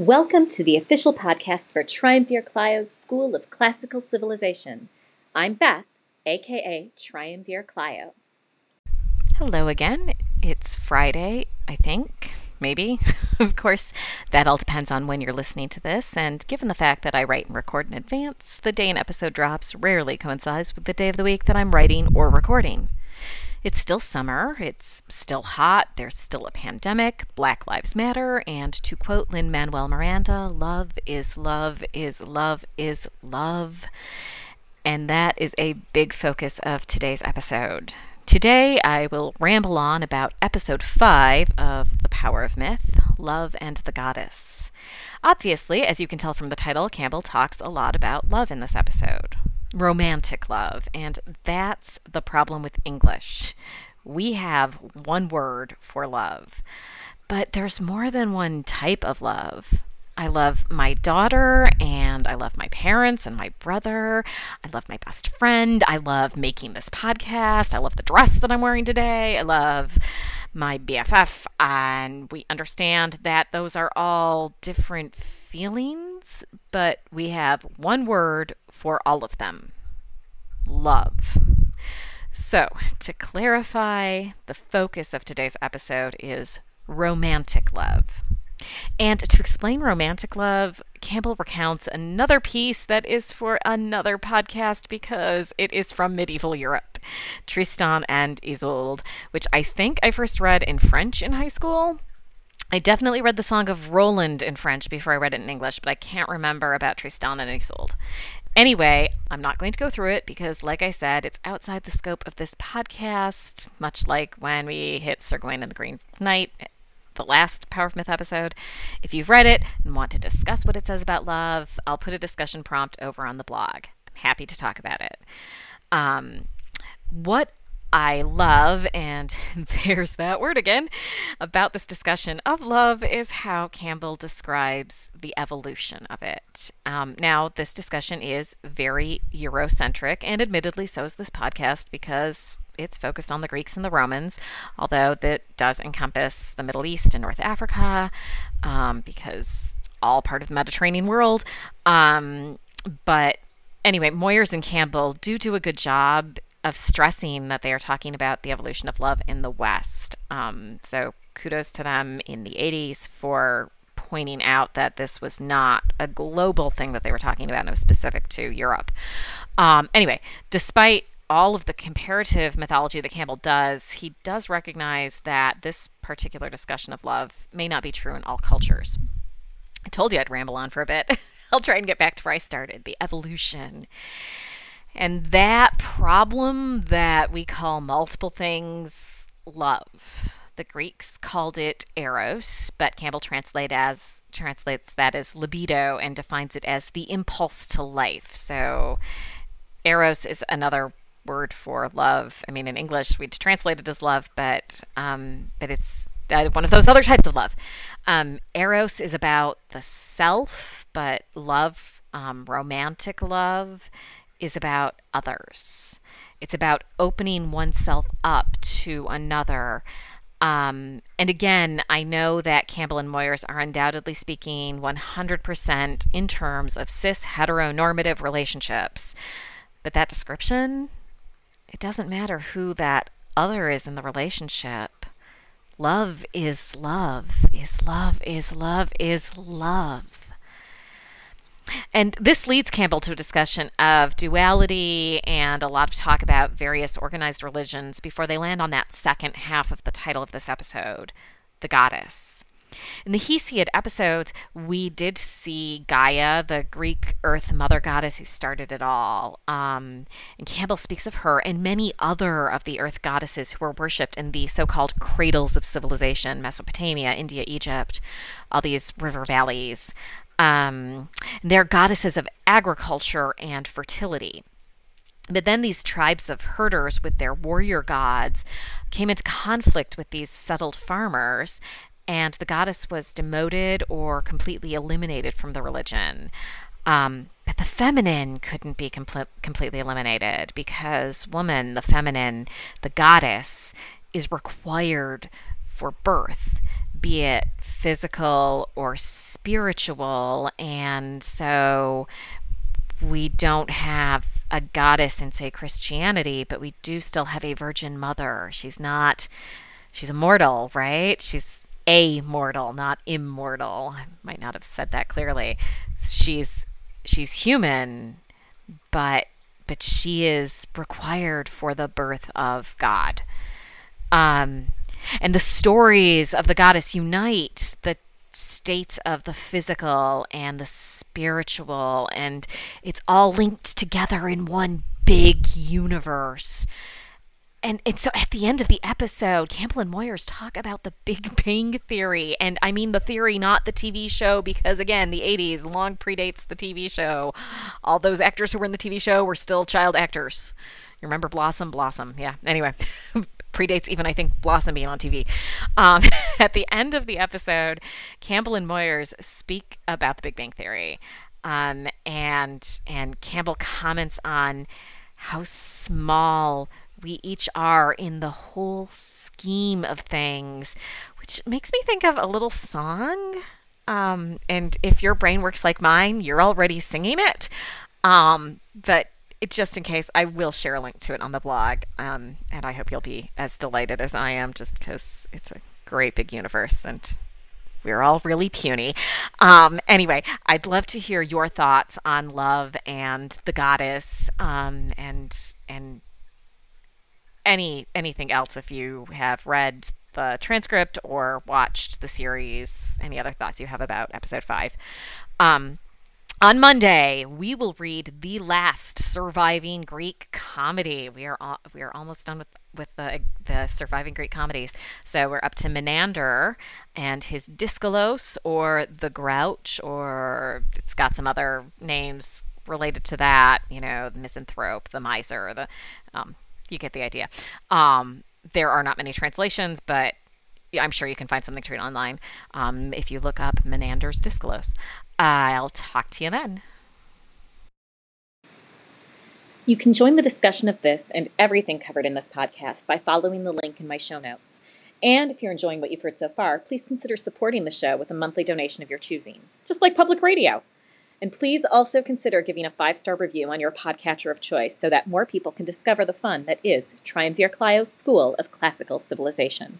Welcome to the official podcast for Triumvir Clio's School of Classical Civilization. I'm Beth, aka Triumvir Clio. Hello again. It's Friday, I think. Maybe. of course, that all depends on when you're listening to this, and given the fact that I write and record in advance, the day an episode drops rarely coincides with the day of the week that I'm writing or recording. It's still summer, it's still hot, there's still a pandemic, Black Lives Matter, and to quote Lin Manuel Miranda, love is love is love is love. And that is a big focus of today's episode. Today, I will ramble on about episode 5 of The Power of Myth Love and the Goddess. Obviously, as you can tell from the title, Campbell talks a lot about love in this episode romantic love. And that's the problem with English. We have one word for love, but there's more than one type of love. I love my daughter and I love my parents and my brother. I love my best friend. I love making this podcast. I love the dress that I'm wearing today. I love my BFF. And we understand that those are all different feelings, but we have one word for all of them love. So, to clarify, the focus of today's episode is romantic love. And to explain romantic love, Campbell recounts another piece that is for another podcast because it is from medieval Europe Tristan and Isolde, which I think I first read in French in high school. I definitely read the Song of Roland in French before I read it in English, but I can't remember about Tristan and Isolde. Anyway, I'm not going to go through it because, like I said, it's outside the scope of this podcast, much like when we hit Sir Gawain and the Green Knight, the last Power of Myth episode. If you've read it and want to discuss what it says about love, I'll put a discussion prompt over on the blog. I'm happy to talk about it. Um, what I love, and there's that word again, about this discussion of love is how Campbell describes the evolution of it. Um, now, this discussion is very Eurocentric, and admittedly, so is this podcast because it's focused on the Greeks and the Romans, although that does encompass the Middle East and North Africa um, because it's all part of the Mediterranean world. Um, but anyway, Moyers and Campbell do do a good job of stressing that they are talking about the evolution of love in the West. Um, so kudos to them in the 80s for pointing out that this was not a global thing that they were talking about, and it was specific to Europe. Um, anyway, despite all of the comparative mythology that Campbell does, he does recognize that this particular discussion of love may not be true in all cultures. I told you I'd ramble on for a bit. I'll try and get back to where I started the evolution. And that problem that we call multiple things love. The Greeks called it eros, but Campbell translate as translates that as libido and defines it as the impulse to life. So eros is another word for love. I mean, in English we'd translate it as love, but um, but it's uh, one of those other types of love. Um, eros is about the self, but love, um, romantic love, is about others. It's about opening oneself up to another. Um, and again, I know that Campbell and Moyers are undoubtedly speaking 100% in terms of cis heteronormative relationships. But that description, it doesn't matter who that other is in the relationship. Love is love, is love, is love, is love. And this leads Campbell to a discussion of duality and a lot of talk about various organized religions before they land on that second half of the title of this episode, the goddess. In the Hesiod episodes, we did see Gaia, the Greek earth mother goddess who started it all. Um, and Campbell speaks of her and many other of the earth goddesses who were worshipped in the so called cradles of civilization Mesopotamia, India, Egypt, all these river valleys. Um, they're goddesses of agriculture and fertility. But then these tribes of herders with their warrior gods came into conflict with these settled farmers, and the goddess was demoted or completely eliminated from the religion. Um, but the feminine couldn't be compl- completely eliminated because woman, the feminine, the goddess, is required for birth be it physical or spiritual. And so we don't have a goddess in, say, Christianity, but we do still have a Virgin Mother. She's not, she's immortal, right? She's a mortal, not immortal. I might not have said that clearly. She's she's human, but but she is required for the birth of God. Um, and the stories of the goddess unite the states of the physical and the spiritual, and it's all linked together in one big universe. And, and so at the end of the episode, Campbell and Moyers talk about the Big Bang Theory. And I mean the theory, not the TV show, because again, the 80s long predates the TV show. All those actors who were in the TV show were still child actors. You remember Blossom? Blossom, yeah. Anyway, predates even I think Blossom being on TV. Um, at the end of the episode, Campbell and Moyers speak about the Big Bang Theory, um, and and Campbell comments on how small we each are in the whole scheme of things, which makes me think of a little song. Um, and if your brain works like mine, you're already singing it. Um, but it, just in case, I will share a link to it on the blog. Um, and I hope you'll be as delighted as I am, just because it's a great big universe and we're all really puny. Um, anyway, I'd love to hear your thoughts on love and the goddess, um, and and any anything else if you have read the transcript or watched the series. Any other thoughts you have about episode five? Um, on Monday, we will read the last surviving Greek comedy. We are we are almost done with with the the surviving Greek comedies. So we're up to Menander and his Dyskolos, or the Grouch, or it's got some other names related to that. You know, the misanthrope, the miser, the um, you get the idea. Um, there are not many translations, but I'm sure you can find something to read online um, if you look up Menander's Dyskolos. I'll talk to you then. You can join the discussion of this and everything covered in this podcast by following the link in my show notes. And if you're enjoying what you've heard so far, please consider supporting the show with a monthly donation of your choosing, just like public radio. And please also consider giving a five star review on your podcatcher of choice so that more people can discover the fun that is Triumvir Clio's School of Classical Civilization.